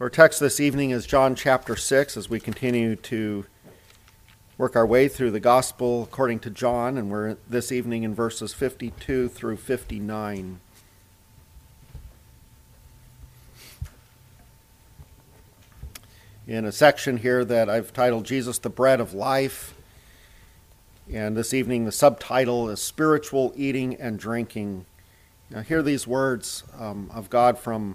Our text this evening is John chapter 6 as we continue to work our way through the gospel according to John, and we're this evening in verses 52 through 59. In a section here that I've titled Jesus the Bread of Life, and this evening the subtitle is Spiritual Eating and Drinking. Now, hear these words um, of God from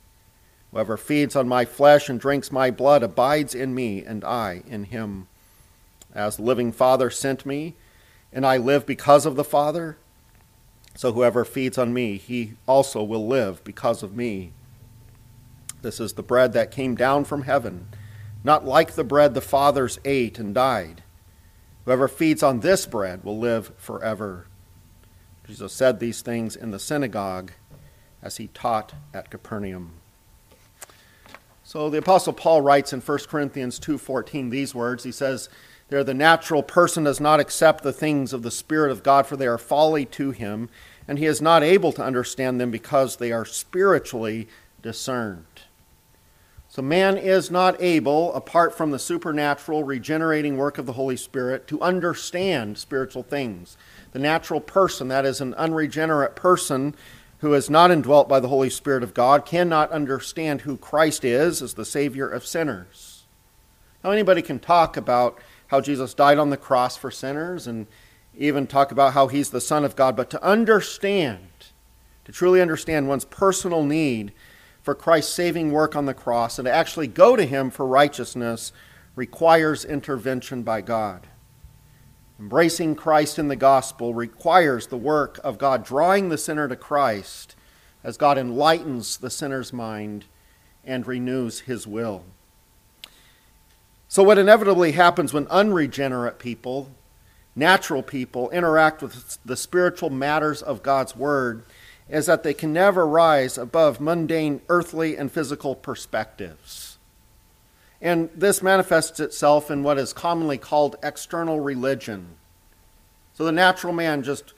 Whoever feeds on my flesh and drinks my blood abides in me, and I in him. As the living Father sent me, and I live because of the Father, so whoever feeds on me, he also will live because of me. This is the bread that came down from heaven, not like the bread the fathers ate and died. Whoever feeds on this bread will live forever. Jesus said these things in the synagogue as he taught at Capernaum. So the apostle Paul writes in 1 Corinthians 2:14 these words. He says, "There the natural person does not accept the things of the spirit of God for they are folly to him, and he is not able to understand them because they are spiritually discerned." So man is not able apart from the supernatural regenerating work of the Holy Spirit to understand spiritual things. The natural person, that is an unregenerate person, who is not indwelt by the Holy Spirit of God cannot understand who Christ is as the Savior of sinners. Now, anybody can talk about how Jesus died on the cross for sinners and even talk about how he's the Son of God, but to understand, to truly understand one's personal need for Christ's saving work on the cross and to actually go to him for righteousness requires intervention by God. Embracing Christ in the gospel requires the work of God drawing the sinner to Christ as God enlightens the sinner's mind and renews his will. So, what inevitably happens when unregenerate people, natural people, interact with the spiritual matters of God's Word is that they can never rise above mundane earthly and physical perspectives. And this manifests itself in what is commonly called external religion. So the natural man just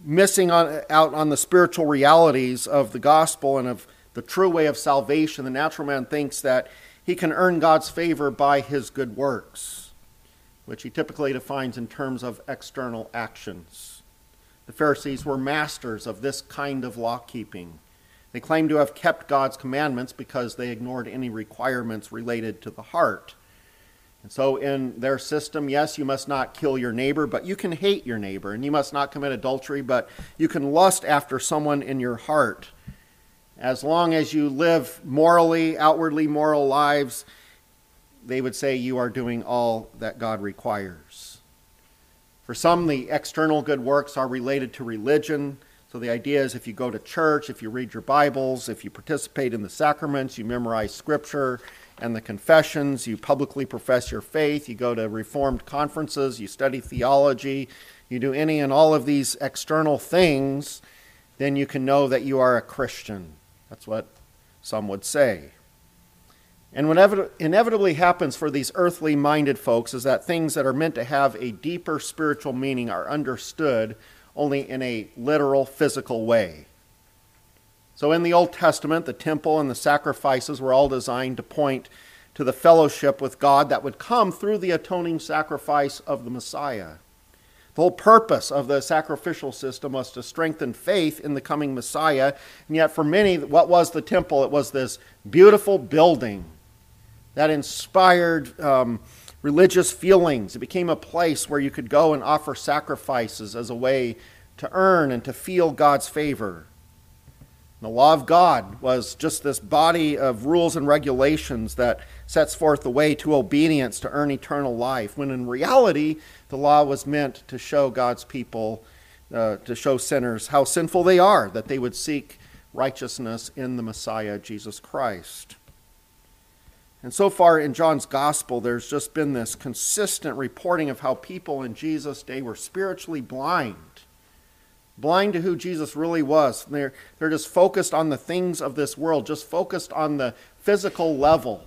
missing on, out on the spiritual realities of the gospel and of the true way of salvation, the natural man thinks that he can earn God's favor by his good works, which he typically defines in terms of external actions. The Pharisees were masters of this kind of law keeping. They claim to have kept God's commandments because they ignored any requirements related to the heart. And so, in their system, yes, you must not kill your neighbor, but you can hate your neighbor. And you must not commit adultery, but you can lust after someone in your heart. As long as you live morally, outwardly moral lives, they would say you are doing all that God requires. For some, the external good works are related to religion. So the idea is if you go to church, if you read your Bibles, if you participate in the sacraments, you memorize scripture and the confessions, you publicly profess your faith, you go to reformed conferences, you study theology, you do any and all of these external things, then you can know that you are a Christian. That's what some would say. And what inevitably happens for these earthly minded folks is that things that are meant to have a deeper spiritual meaning are understood only in a literal, physical way. So in the Old Testament, the temple and the sacrifices were all designed to point to the fellowship with God that would come through the atoning sacrifice of the Messiah. The whole purpose of the sacrificial system was to strengthen faith in the coming Messiah. And yet, for many, what was the temple? It was this beautiful building that inspired um, religious feelings. It became a place where you could go and offer sacrifices as a way to earn and to feel God's favor. The law of God was just this body of rules and regulations that sets forth the way to obedience to earn eternal life, when in reality, the law was meant to show God's people, uh, to show sinners how sinful they are, that they would seek righteousness in the Messiah, Jesus Christ. And so far in John's gospel, there's just been this consistent reporting of how people in Jesus' day were spiritually blind. Blind to who Jesus really was. They're, they're just focused on the things of this world, just focused on the physical level.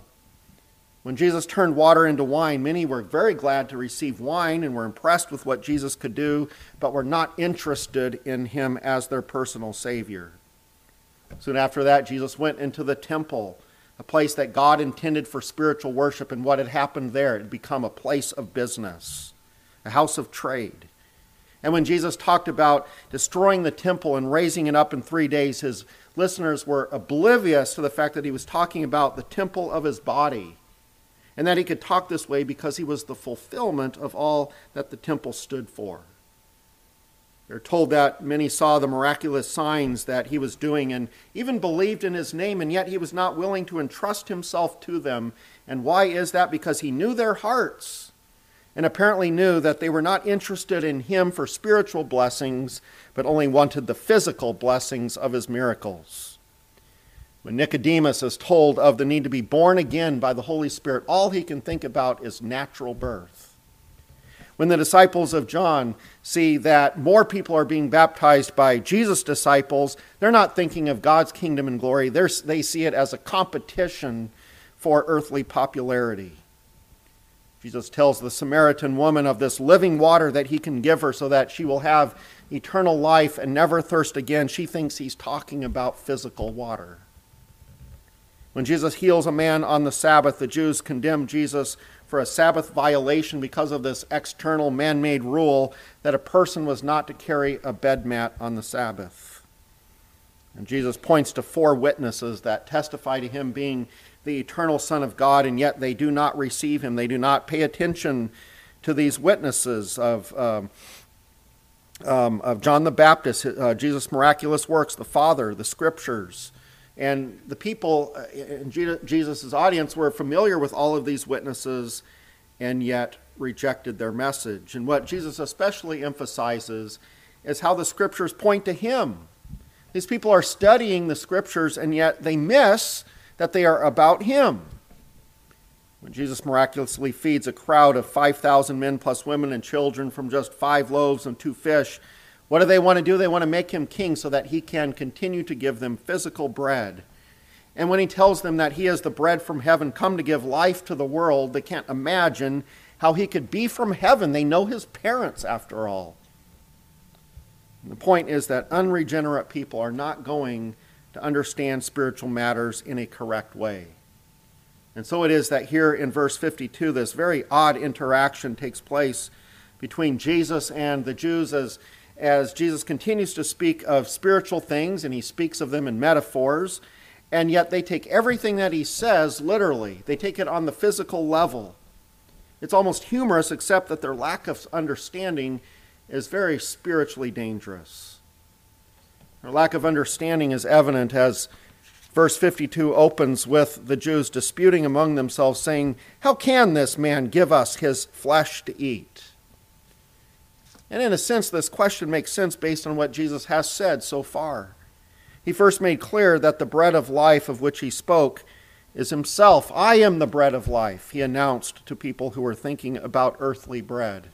When Jesus turned water into wine, many were very glad to receive wine and were impressed with what Jesus could do, but were not interested in him as their personal Savior. Soon after that, Jesus went into the temple, a place that God intended for spiritual worship, and what had happened there had become a place of business, a house of trade. And when Jesus talked about destroying the temple and raising it up in three days, his listeners were oblivious to the fact that he was talking about the temple of his body and that he could talk this way because he was the fulfillment of all that the temple stood for. They're told that many saw the miraculous signs that he was doing and even believed in his name, and yet he was not willing to entrust himself to them. And why is that? Because he knew their hearts and apparently knew that they were not interested in him for spiritual blessings, but only wanted the physical blessings of his miracles. When Nicodemus is told of the need to be born again by the Holy Spirit, all he can think about is natural birth. When the disciples of John see that more people are being baptized by Jesus' disciples, they're not thinking of God's kingdom and glory. They're, they see it as a competition for earthly popularity. Jesus tells the Samaritan woman of this living water that he can give her so that she will have eternal life and never thirst again. She thinks he's talking about physical water. When Jesus heals a man on the Sabbath, the Jews condemn Jesus for a Sabbath violation because of this external man made rule that a person was not to carry a bed mat on the Sabbath. And Jesus points to four witnesses that testify to him being the eternal Son of God, and yet they do not receive him. They do not pay attention to these witnesses of, um, um, of John the Baptist, uh, Jesus' miraculous works, the Father, the Scriptures. And the people uh, in Jesus' audience were familiar with all of these witnesses and yet rejected their message. And what Jesus especially emphasizes is how the scriptures point to him. These people are studying the scriptures and yet they miss that they are about him. When Jesus miraculously feeds a crowd of 5,000 men plus women and children from just five loaves and two fish, what do they want to do? They want to make him king so that he can continue to give them physical bread. And when he tells them that he is the bread from heaven come to give life to the world, they can't imagine how he could be from heaven. They know his parents, after all. And the point is that unregenerate people are not going to understand spiritual matters in a correct way. And so it is that here in verse 52, this very odd interaction takes place between Jesus and the Jews as as Jesus continues to speak of spiritual things, and he speaks of them in metaphors, and yet they take everything that he says literally. They take it on the physical level. It's almost humorous, except that their lack of understanding is very spiritually dangerous. Their lack of understanding is evident as verse 52 opens with the Jews disputing among themselves, saying, How can this man give us his flesh to eat? And in a sense, this question makes sense based on what Jesus has said so far. He first made clear that the bread of life of which he spoke is himself. I am the bread of life, he announced to people who were thinking about earthly bread.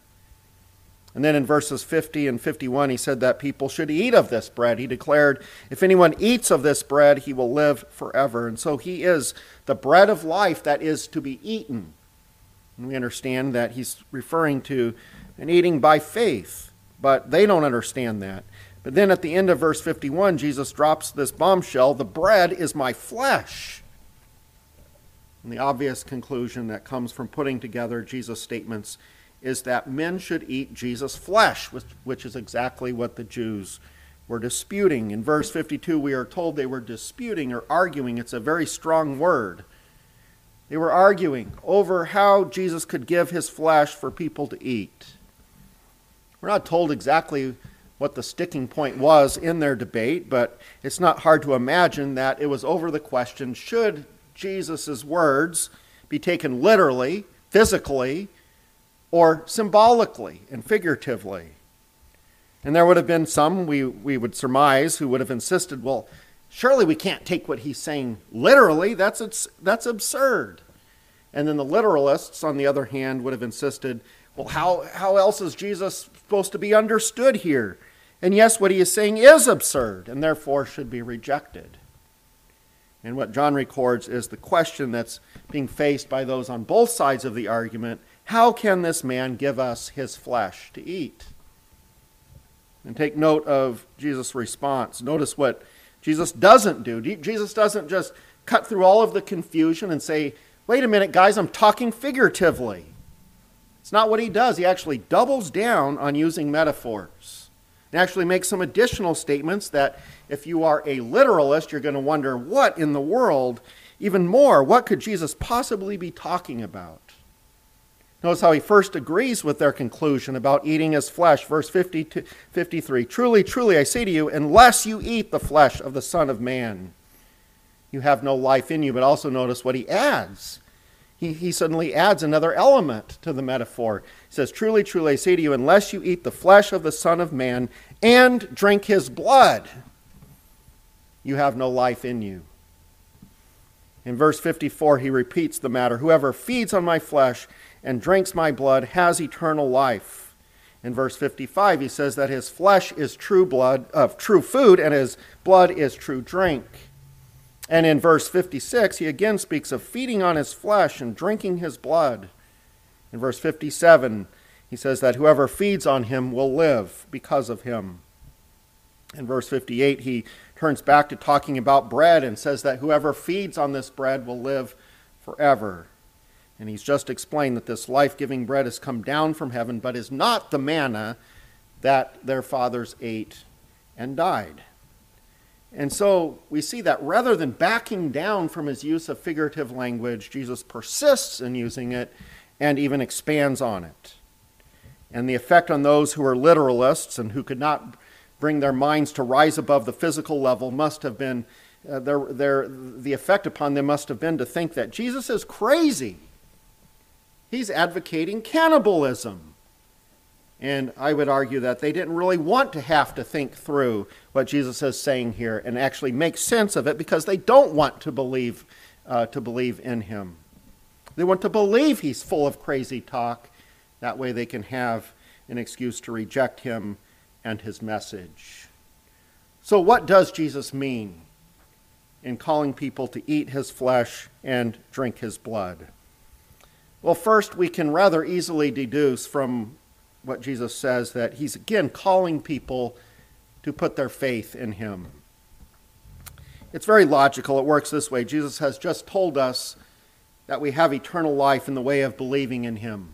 And then in verses 50 and 51, he said that people should eat of this bread. He declared, If anyone eats of this bread, he will live forever. And so he is the bread of life that is to be eaten. And we understand that he's referring to and eating by faith. But they don't understand that. But then at the end of verse 51, Jesus drops this bombshell the bread is my flesh. And the obvious conclusion that comes from putting together Jesus' statements is that men should eat Jesus' flesh, which, which is exactly what the Jews were disputing. In verse 52, we are told they were disputing or arguing. It's a very strong word. They were arguing over how Jesus could give his flesh for people to eat. We're not told exactly what the sticking point was in their debate, but it's not hard to imagine that it was over the question should Jesus' words be taken literally, physically, or symbolically and figuratively? And there would have been some, we, we would surmise, who would have insisted, well, surely we can't take what he's saying literally. That's, that's absurd. And then the literalists, on the other hand, would have insisted well, how, how else is Jesus supposed to be understood here? And yes, what he is saying is absurd and therefore should be rejected. And what John records is the question that's being faced by those on both sides of the argument how can this man give us his flesh to eat? And take note of Jesus' response. Notice what Jesus doesn't do. Jesus doesn't just cut through all of the confusion and say, wait a minute, guys, I'm talking figuratively. It's not what he does. He actually doubles down on using metaphors and actually makes some additional statements that if you are a literalist, you're going to wonder what in the world, even more, what could Jesus possibly be talking about? Notice how he first agrees with their conclusion about eating his flesh. Verse 50 to 53 Truly, truly, I say to you, unless you eat the flesh of the Son of Man, you have no life in you. But also notice what he adds he, he suddenly adds another element to the metaphor. He says, Truly, truly, I say to you, unless you eat the flesh of the Son of Man and drink his blood, you have no life in you. In verse 54, he repeats the matter Whoever feeds on my flesh and drinks my blood has eternal life. In verse 55, he says that his flesh is true blood of uh, true food and his blood is true drink. And in verse 56, he again speaks of feeding on his flesh and drinking his blood. In verse 57, he says that whoever feeds on him will live because of him. In verse 58, he turns back to talking about bread and says that whoever feeds on this bread will live forever. And he's just explained that this life giving bread has come down from heaven, but is not the manna that their fathers ate and died. And so we see that rather than backing down from his use of figurative language, Jesus persists in using it and even expands on it. And the effect on those who are literalists and who could not bring their minds to rise above the physical level must have been, uh, their, their, the effect upon them must have been to think that Jesus is crazy. He's advocating cannibalism. And I would argue that they didn't really want to have to think through what Jesus is saying here and actually make sense of it because they don't want to believe uh, to believe in him. They want to believe he's full of crazy talk. That way they can have an excuse to reject him and his message. So, what does Jesus mean in calling people to eat his flesh and drink his blood? Well, first, we can rather easily deduce from what Jesus says that he's again calling people to put their faith in him. It's very logical. It works this way. Jesus has just told us that we have eternal life in the way of believing in him.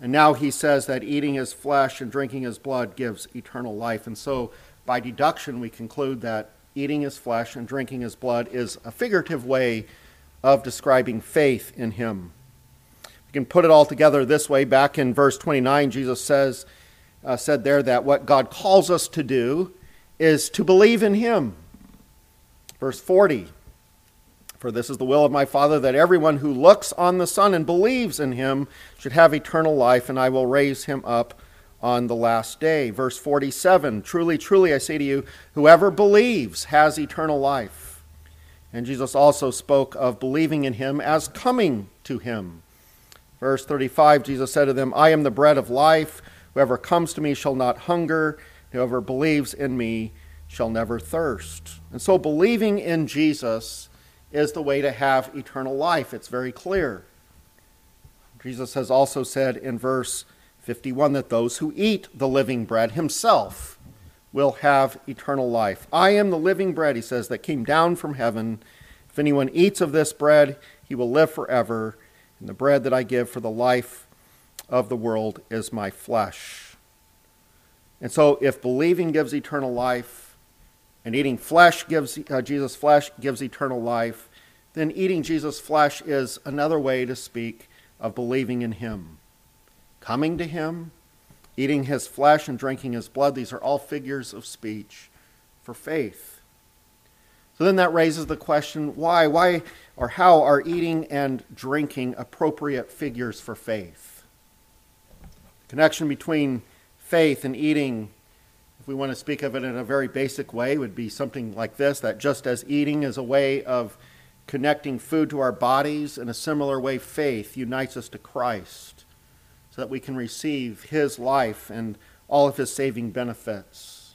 And now he says that eating his flesh and drinking his blood gives eternal life. And so, by deduction, we conclude that eating his flesh and drinking his blood is a figurative way of describing faith in him. You can put it all together this way. Back in verse 29, Jesus says, uh, said there that what God calls us to do is to believe in Him. Verse 40 For this is the will of my Father that everyone who looks on the Son and believes in Him should have eternal life, and I will raise him up on the last day. Verse 47 Truly, truly, I say to you, whoever believes has eternal life. And Jesus also spoke of believing in Him as coming to Him. Verse 35 Jesus said to them, I am the bread of life. Whoever comes to me shall not hunger. Whoever believes in me shall never thirst. And so believing in Jesus is the way to have eternal life. It's very clear. Jesus has also said in verse 51 that those who eat the living bread himself will have eternal life. I am the living bread, he says, that came down from heaven. If anyone eats of this bread, he will live forever. And the bread that I give for the life of the world is my flesh. And so, if believing gives eternal life, and eating flesh gives uh, Jesus' flesh gives eternal life, then eating Jesus' flesh is another way to speak of believing in Him. Coming to Him, eating His flesh, and drinking His blood, these are all figures of speech for faith. So then that raises the question why? Why or how are eating and drinking appropriate figures for faith? The connection between faith and eating, if we want to speak of it in a very basic way, would be something like this that just as eating is a way of connecting food to our bodies. In a similar way, faith unites us to Christ so that we can receive his life and all of his saving benefits.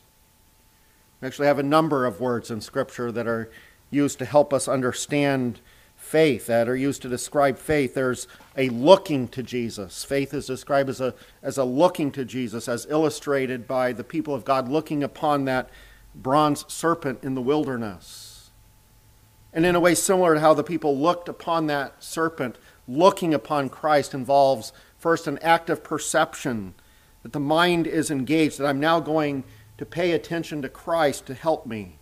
We actually have a number of words in Scripture that are used to help us understand faith, that are used to describe faith. There's a looking to Jesus. Faith is described as a, as a looking to Jesus, as illustrated by the people of God looking upon that bronze serpent in the wilderness and in a way similar to how the people looked upon that serpent, looking upon Christ involves first an act of perception that the mind is engaged, that I'm now going to pay attention to Christ to help me.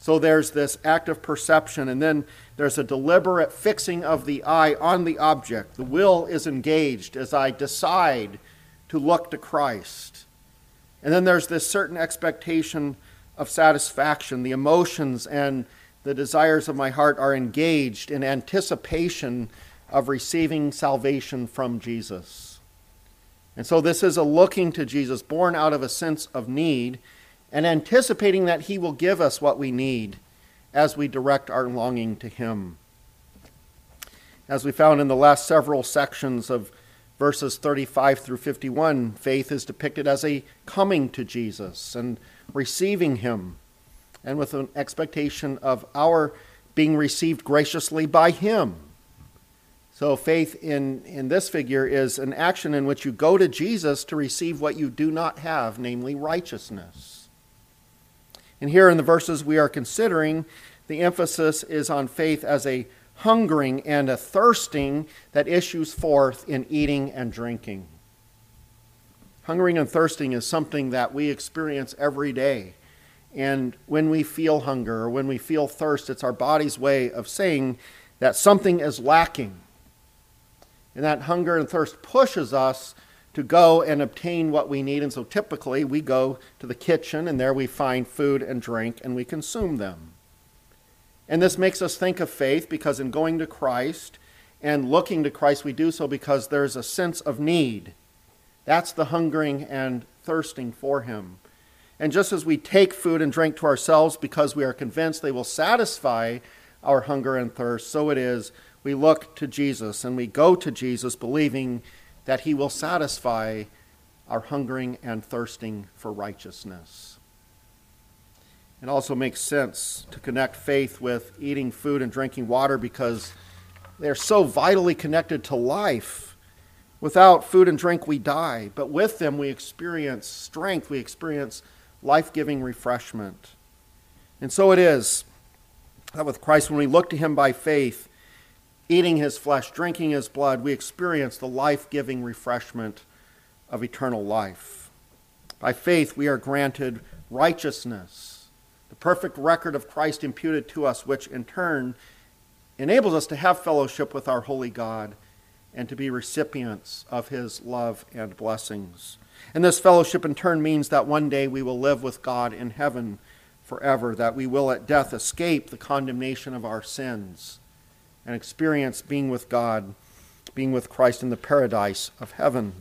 So there's this active perception, and then there's a deliberate fixing of the eye on the object. The will is engaged as I decide to look to Christ. And then there's this certain expectation of satisfaction, the emotions and the desires of my heart are engaged in anticipation of receiving salvation from Jesus. And so this is a looking to Jesus, born out of a sense of need, and anticipating that He will give us what we need as we direct our longing to Him. As we found in the last several sections of verses 35 through 51, faith is depicted as a coming to Jesus and receiving Him and with an expectation of our being received graciously by Him. So, faith in, in this figure is an action in which you go to Jesus to receive what you do not have, namely righteousness. And here in the verses we are considering, the emphasis is on faith as a hungering and a thirsting that issues forth in eating and drinking. Hungering and thirsting is something that we experience every day. And when we feel hunger or when we feel thirst, it's our body's way of saying that something is lacking. And that hunger and thirst pushes us to go and obtain what we need. And so typically we go to the kitchen and there we find food and drink and we consume them. And this makes us think of faith because in going to Christ and looking to Christ, we do so because there's a sense of need. That's the hungering and thirsting for Him. And just as we take food and drink to ourselves because we are convinced they will satisfy our hunger and thirst, so it is we look to Jesus and we go to Jesus believing that he will satisfy our hungering and thirsting for righteousness. It also makes sense to connect faith with eating food and drinking water because they're so vitally connected to life. Without food and drink, we die, but with them, we experience strength, we experience life giving refreshment. And so it is that with Christ, when we look to him by faith, eating his flesh, drinking his blood, we experience the life giving refreshment of eternal life. By faith, we are granted righteousness, the perfect record of Christ imputed to us, which in turn enables us to have fellowship with our holy God and to be recipients of his love and blessings. And this fellowship in turn means that one day we will live with God in heaven forever, that we will at death escape the condemnation of our sins and experience being with God, being with Christ in the paradise of heaven.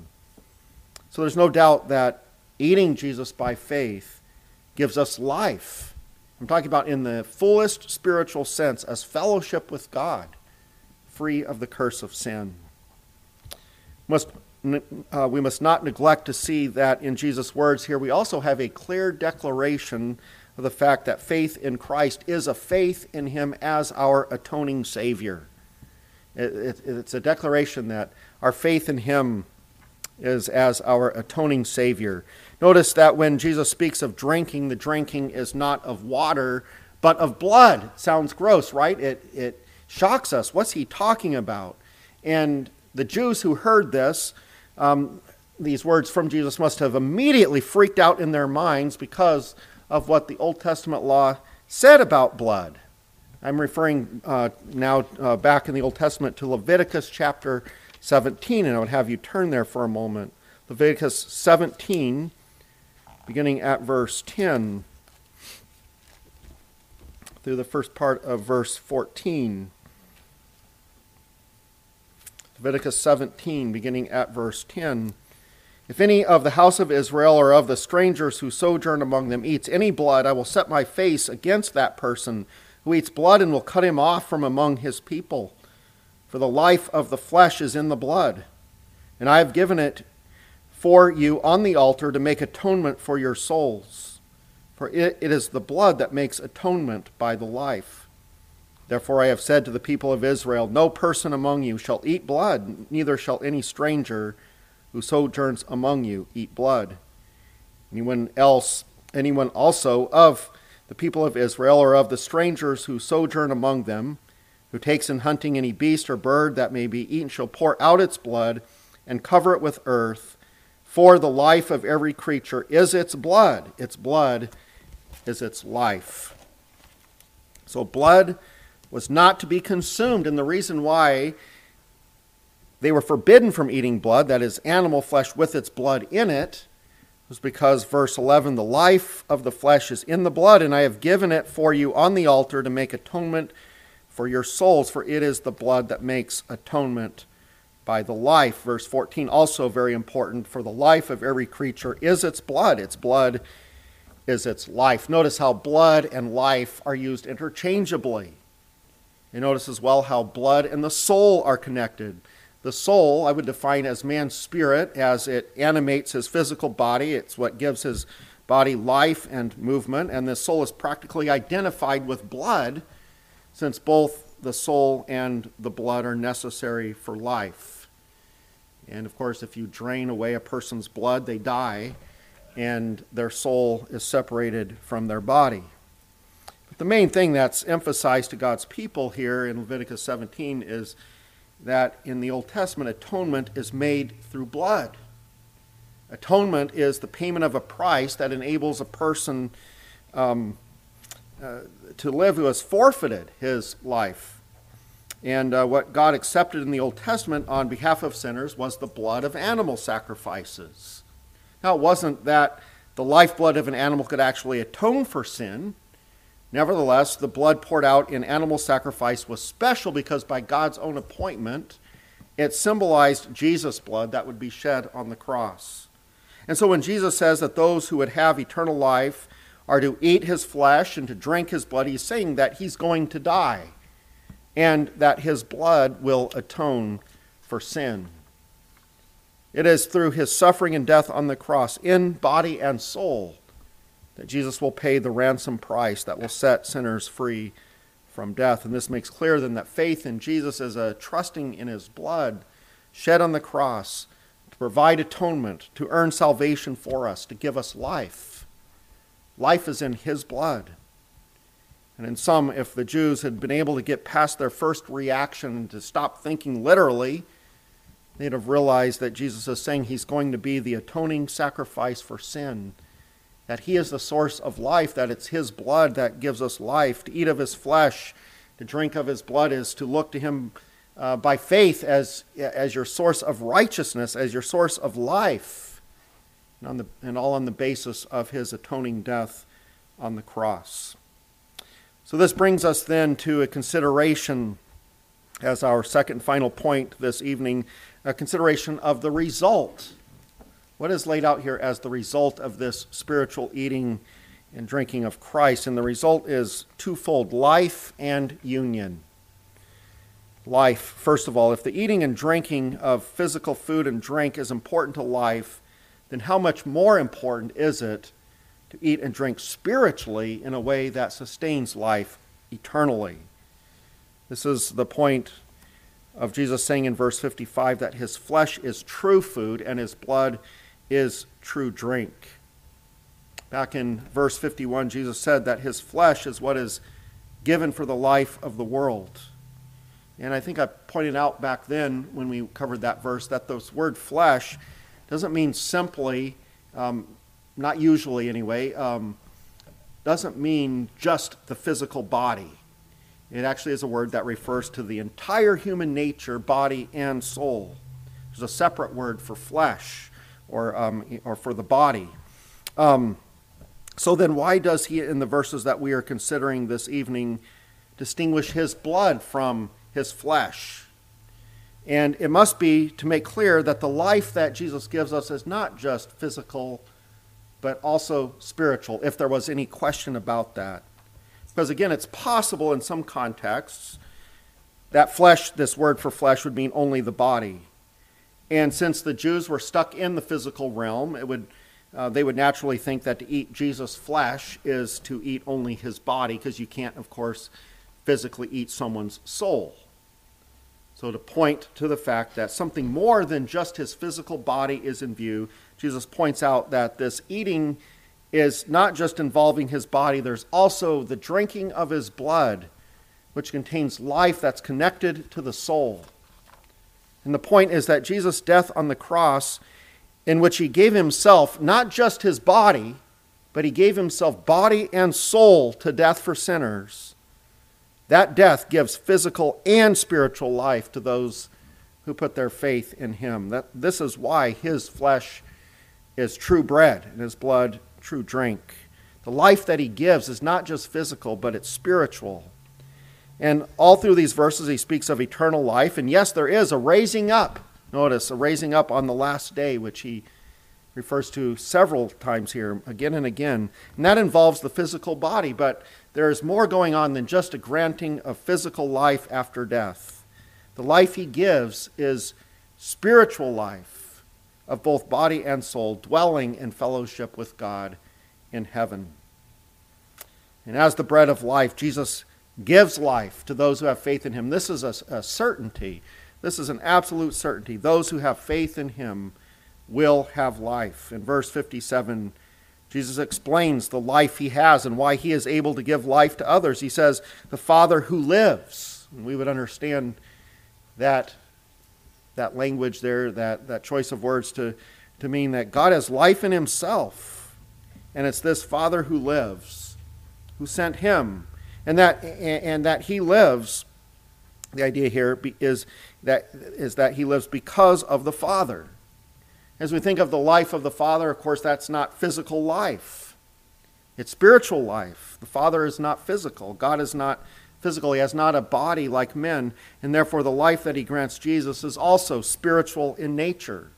So there's no doubt that eating Jesus by faith gives us life. I'm talking about in the fullest spiritual sense as fellowship with God, free of the curse of sin. Must uh, we must not neglect to see that in Jesus' words here, we also have a clear declaration the fact that faith in Christ is a faith in Him as our atoning Savior. It, it, it's a declaration that our faith in Him is as our atoning Savior. Notice that when Jesus speaks of drinking, the drinking is not of water, but of blood. Sounds gross, right? It, it shocks us. What's he talking about? And the Jews who heard this um, these words from Jesus must have immediately freaked out in their minds because of what the Old Testament law said about blood. I'm referring uh, now uh, back in the Old Testament to Leviticus chapter 17, and I would have you turn there for a moment. Leviticus 17, beginning at verse 10 through the first part of verse 14. Leviticus 17, beginning at verse 10. If any of the house of Israel or of the strangers who sojourn among them eats any blood, I will set my face against that person who eats blood and will cut him off from among his people. For the life of the flesh is in the blood, and I have given it for you on the altar to make atonement for your souls. For it, it is the blood that makes atonement by the life. Therefore I have said to the people of Israel, No person among you shall eat blood, neither shall any stranger who sojourns among you eat blood. Anyone else, anyone also of the people of Israel or of the strangers who sojourn among them, who takes in hunting any beast or bird that may be eaten, shall pour out its blood and cover it with earth. For the life of every creature is its blood. Its blood is its life. So, blood was not to be consumed, and the reason why they were forbidden from eating blood, that is, animal flesh with its blood in it, it was because, verse 11, the life of the flesh is in the blood, and I have given it for you on the altar to make atonement for your souls, for it is the blood that makes atonement by the life. Verse 14, also very important, for the life of every creature is its blood. Its blood is its life. Notice how blood and life are used interchangeably. And notice as well how blood and the soul are connected. The soul, I would define as man's spirit, as it animates his physical body. It's what gives his body life and movement. And the soul is practically identified with blood, since both the soul and the blood are necessary for life. And of course, if you drain away a person's blood, they die, and their soul is separated from their body. But the main thing that's emphasized to God's people here in Leviticus 17 is that in the Old Testament, atonement is made through blood. Atonement is the payment of a price that enables a person um, uh, to live who has forfeited his life. And uh, what God accepted in the Old Testament on behalf of sinners was the blood of animal sacrifices. Now, it wasn't that the lifeblood of an animal could actually atone for sin. Nevertheless, the blood poured out in animal sacrifice was special because by God's own appointment, it symbolized Jesus' blood that would be shed on the cross. And so when Jesus says that those who would have eternal life are to eat his flesh and to drink his blood, he's saying that he's going to die and that his blood will atone for sin. It is through his suffering and death on the cross, in body and soul, that Jesus will pay the ransom price that will set sinners free from death. And this makes clear then that faith in Jesus is a trusting in his blood shed on the cross to provide atonement, to earn salvation for us, to give us life. Life is in his blood. And in some, if the Jews had been able to get past their first reaction and to stop thinking literally, they'd have realized that Jesus is saying he's going to be the atoning sacrifice for sin that he is the source of life, that it's his blood that gives us life. To eat of his flesh, to drink of his blood is to look to him uh, by faith as, as your source of righteousness, as your source of life, and, on the, and all on the basis of his atoning death on the cross. So, this brings us then to a consideration as our second final point this evening a consideration of the result what is laid out here as the result of this spiritual eating and drinking of Christ? And the result is twofold life and union. Life, first of all, if the eating and drinking of physical food and drink is important to life, then how much more important is it to eat and drink spiritually in a way that sustains life eternally? This is the point of Jesus saying in verse 55 that his flesh is true food and his blood is true drink. Back in verse 51, Jesus said that his flesh is what is given for the life of the world. And I think I pointed out back then when we covered that verse that this word flesh doesn't mean simply, um, not usually anyway, um, doesn't mean just the physical body. It actually is a word that refers to the entire human nature, body, and soul. There's a separate word for flesh or, um, or for the body. Um, so then, why does he, in the verses that we are considering this evening, distinguish his blood from his flesh? And it must be to make clear that the life that Jesus gives us is not just physical, but also spiritual, if there was any question about that. Because again, it's possible in some contexts that flesh, this word for flesh, would mean only the body. And since the Jews were stuck in the physical realm, it would, uh, they would naturally think that to eat Jesus' flesh is to eat only his body, because you can't, of course, physically eat someone's soul. So, to point to the fact that something more than just his physical body is in view, Jesus points out that this eating is not just involving his body, there's also the drinking of his blood, which contains life that's connected to the soul. And the point is that Jesus' death on the cross, in which he gave himself not just his body, but he gave himself body and soul to death for sinners, that death gives physical and spiritual life to those who put their faith in him. That, this is why his flesh is true bread and his blood true drink. The life that he gives is not just physical, but it's spiritual. And all through these verses, he speaks of eternal life. And yes, there is a raising up. Notice, a raising up on the last day, which he refers to several times here, again and again. And that involves the physical body, but there is more going on than just a granting of physical life after death. The life he gives is spiritual life of both body and soul, dwelling in fellowship with God in heaven. And as the bread of life, Jesus gives life to those who have faith in him. This is a, a, certainty. This is an absolute certainty. Those who have faith in him will have life. In verse 57, Jesus explains the life he has and why he is able to give life to others. He says, The Father who lives. And we would understand that that language there, that, that choice of words to, to mean that God has life in himself. And it's this Father who lives, who sent him. And that, and that he lives, the idea here is that, is that he lives because of the Father. As we think of the life of the Father, of course, that's not physical life. It's spiritual life. The Father is not physical. God is not physical. He has not a body like men, and therefore the life that he grants Jesus is also spiritual in nature.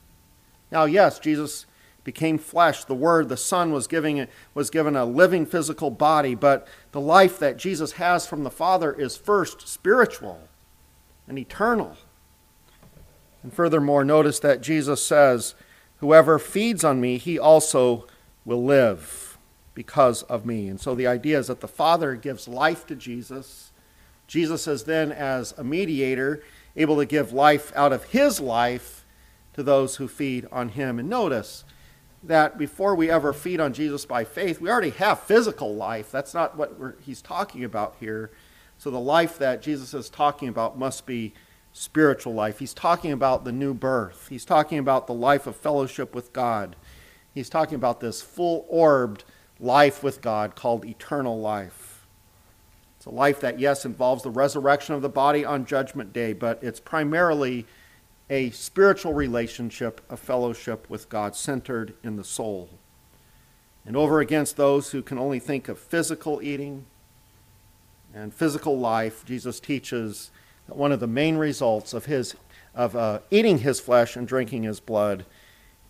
Now, yes, Jesus became flesh. The Word, the Son, was, giving, was given a living physical body, but the life that Jesus has from the Father is first spiritual and eternal. And furthermore, notice that Jesus says, Whoever feeds on me, he also will live because of me. And so the idea is that the Father gives life to Jesus Jesus is then, as a mediator, able to give life out of his life to those who feed on him. And notice that before we ever feed on Jesus by faith, we already have physical life. That's not what he's talking about here. So the life that Jesus is talking about must be spiritual life. He's talking about the new birth, he's talking about the life of fellowship with God. He's talking about this full orbed life with God called eternal life. It's a life that, yes, involves the resurrection of the body on Judgment Day, but it's primarily a spiritual relationship, a fellowship with God centered in the soul. And over against those who can only think of physical eating and physical life, Jesus teaches that one of the main results of, his, of uh, eating his flesh and drinking his blood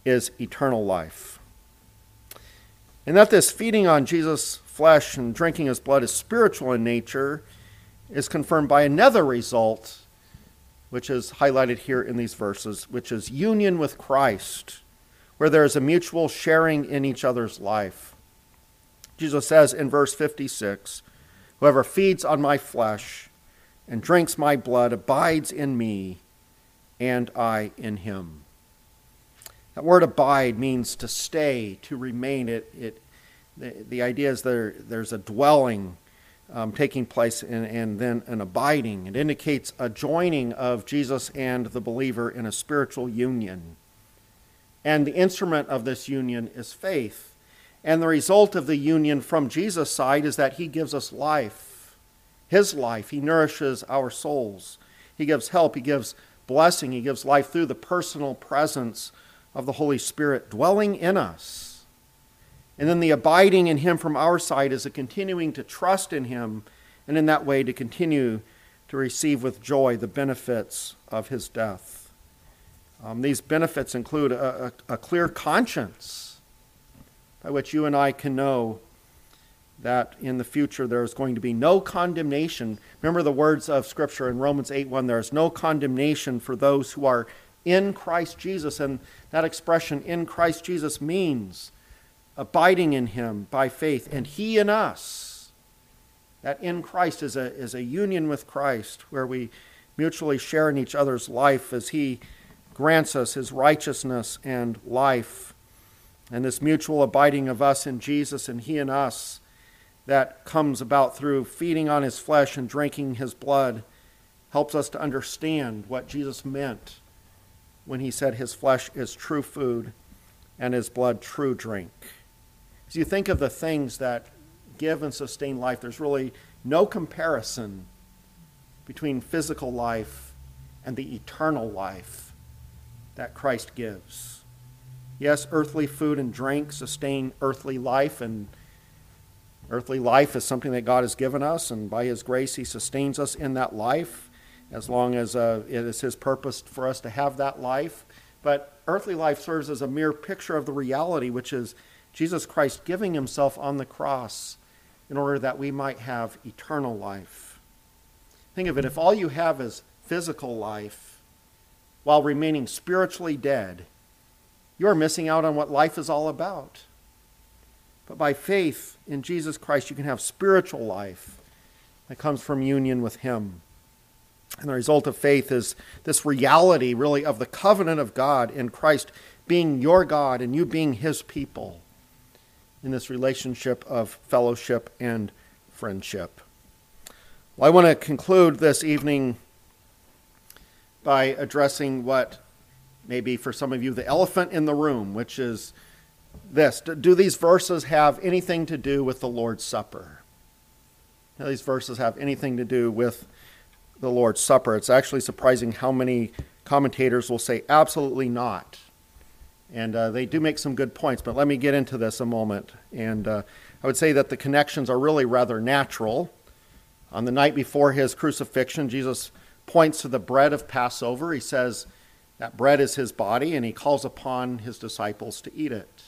is eternal life. And that this feeding on Jesus' flesh and drinking his blood is spiritual in nature is confirmed by another result, which is highlighted here in these verses, which is union with Christ, where there is a mutual sharing in each other's life. Jesus says in verse 56 Whoever feeds on my flesh and drinks my blood abides in me, and I in him. That word abide means to stay, to remain. It, it, the, the idea is there, there's a dwelling um, taking place and, and then an abiding. It indicates a joining of Jesus and the believer in a spiritual union. And the instrument of this union is faith. And the result of the union from Jesus' side is that he gives us life, his life. He nourishes our souls. He gives help. He gives blessing. He gives life through the personal presence of the Holy Spirit dwelling in us. And then the abiding in Him from our side is a continuing to trust in Him, and in that way to continue to receive with joy the benefits of His death. Um, these benefits include a, a, a clear conscience by which you and I can know that in the future there's going to be no condemnation. Remember the words of Scripture in Romans 8 1 there is no condemnation for those who are in Christ Jesus. And that expression, in Christ Jesus, means abiding in Him by faith, and He in us. That in Christ is a, is a union with Christ where we mutually share in each other's life as He grants us His righteousness and life. And this mutual abiding of us in Jesus and He in us that comes about through feeding on His flesh and drinking His blood helps us to understand what Jesus meant when He said His flesh is true food and His blood true drink. As you think of the things that give and sustain life, there's really no comparison between physical life and the eternal life that Christ gives. Yes, earthly food and drink sustain earthly life, and earthly life is something that God has given us, and by His grace, He sustains us in that life as long as uh, it is His purpose for us to have that life. But earthly life serves as a mere picture of the reality, which is Jesus Christ giving Himself on the cross in order that we might have eternal life. Think of it if all you have is physical life while remaining spiritually dead, you are missing out on what life is all about. But by faith in Jesus Christ, you can have spiritual life that comes from union with Him. And the result of faith is this reality, really, of the covenant of God in Christ being your God and you being His people in this relationship of fellowship and friendship. Well, I want to conclude this evening by addressing what may be for some of you the elephant in the room, which is this Do these verses have anything to do with the Lord's Supper? Do these verses have anything to do with the Lord's Supper? It's actually surprising how many commentators will say absolutely not. And uh, they do make some good points, but let me get into this a moment. And uh, I would say that the connections are really rather natural. On the night before his crucifixion, Jesus points to the bread of Passover. He says that bread is his body, and he calls upon his disciples to eat it.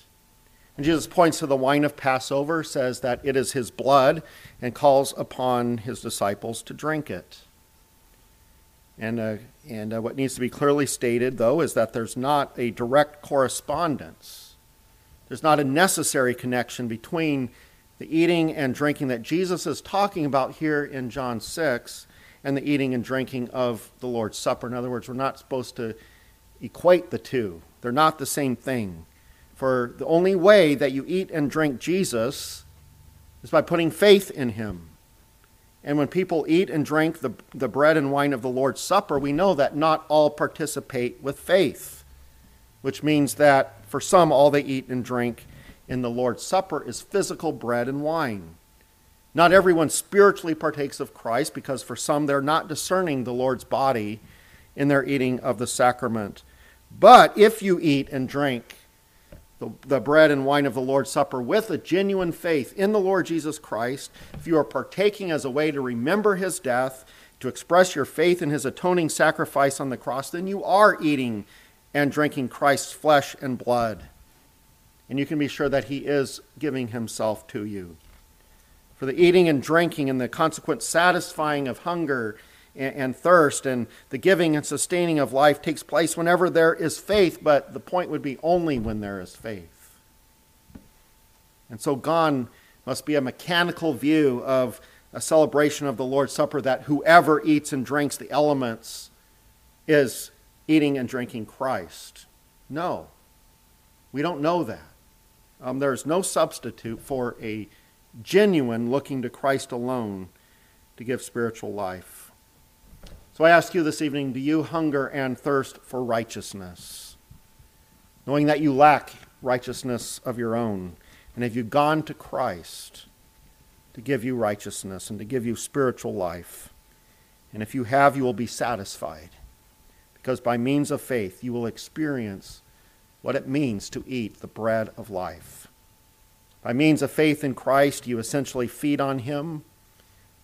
And Jesus points to the wine of Passover, says that it is his blood, and calls upon his disciples to drink it. And, uh, and uh, what needs to be clearly stated, though, is that there's not a direct correspondence. There's not a necessary connection between the eating and drinking that Jesus is talking about here in John 6 and the eating and drinking of the Lord's Supper. In other words, we're not supposed to equate the two, they're not the same thing. For the only way that you eat and drink Jesus is by putting faith in him. And when people eat and drink the, the bread and wine of the Lord's Supper, we know that not all participate with faith, which means that for some, all they eat and drink in the Lord's Supper is physical bread and wine. Not everyone spiritually partakes of Christ because for some, they're not discerning the Lord's body in their eating of the sacrament. But if you eat and drink the, the bread and wine of the Lord's Supper with a genuine faith in the Lord Jesus Christ, if you are partaking as a way to remember his death, to express your faith in his atoning sacrifice on the cross, then you are eating and drinking Christ's flesh and blood. And you can be sure that he is giving himself to you. For the eating and drinking and the consequent satisfying of hunger and, and thirst and the giving and sustaining of life takes place whenever there is faith, but the point would be only when there is faith. And so gone must be a mechanical view of a celebration of the Lord's Supper that whoever eats and drinks the elements is eating and drinking Christ. No, we don't know that. Um, there's no substitute for a genuine looking to Christ alone to give spiritual life. So I ask you this evening do you hunger and thirst for righteousness? Knowing that you lack righteousness of your own. And have you gone to Christ to give you righteousness and to give you spiritual life? And if you have, you will be satisfied. Because by means of faith, you will experience what it means to eat the bread of life. By means of faith in Christ, you essentially feed on Him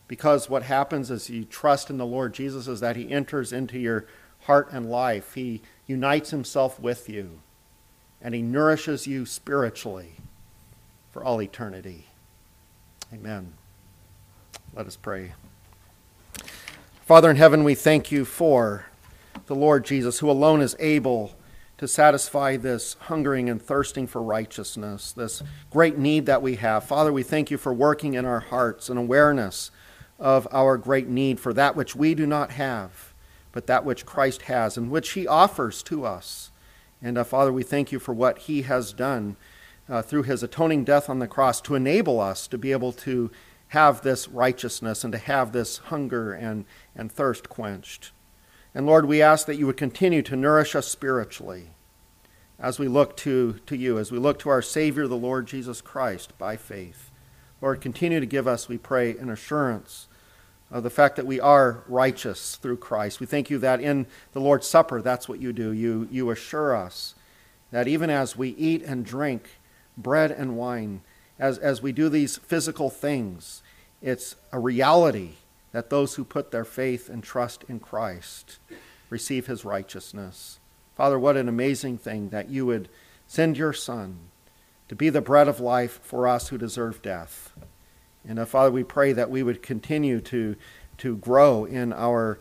because what happens as you trust in the Lord Jesus is that He enters into your heart and life. He unites Himself with you, and He nourishes you spiritually for all eternity. Amen. Let us pray. Father in heaven, we thank you for the Lord Jesus, who alone is able to satisfy this hungering and thirsting for righteousness, this great need that we have. Father, we thank you for working in our hearts an awareness of our great need for that which we do not have, but that which Christ has and which he offers to us. And uh, Father, we thank you for what he has done uh, through his atoning death on the cross to enable us to be able to have this righteousness and to have this hunger and, and thirst quenched. And Lord, we ask that you would continue to nourish us spiritually as we look to, to you, as we look to our Savior, the Lord Jesus Christ, by faith. Lord, continue to give us, we pray, an assurance of the fact that we are righteous through Christ. We thank you that in the Lord's Supper, that's what you do. You, you assure us that even as we eat and drink bread and wine, as, as we do these physical things, it's a reality that those who put their faith and trust in Christ receive his righteousness. Father, what an amazing thing that you would send your Son to be the bread of life for us who deserve death. And uh, Father, we pray that we would continue to, to grow in our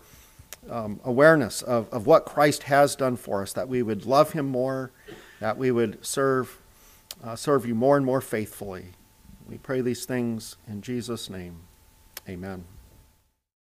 um, awareness of, of what Christ has done for us, that we would love him more, that we would serve uh, serve you more and more faithfully. We pray these things in Jesus' name. Amen.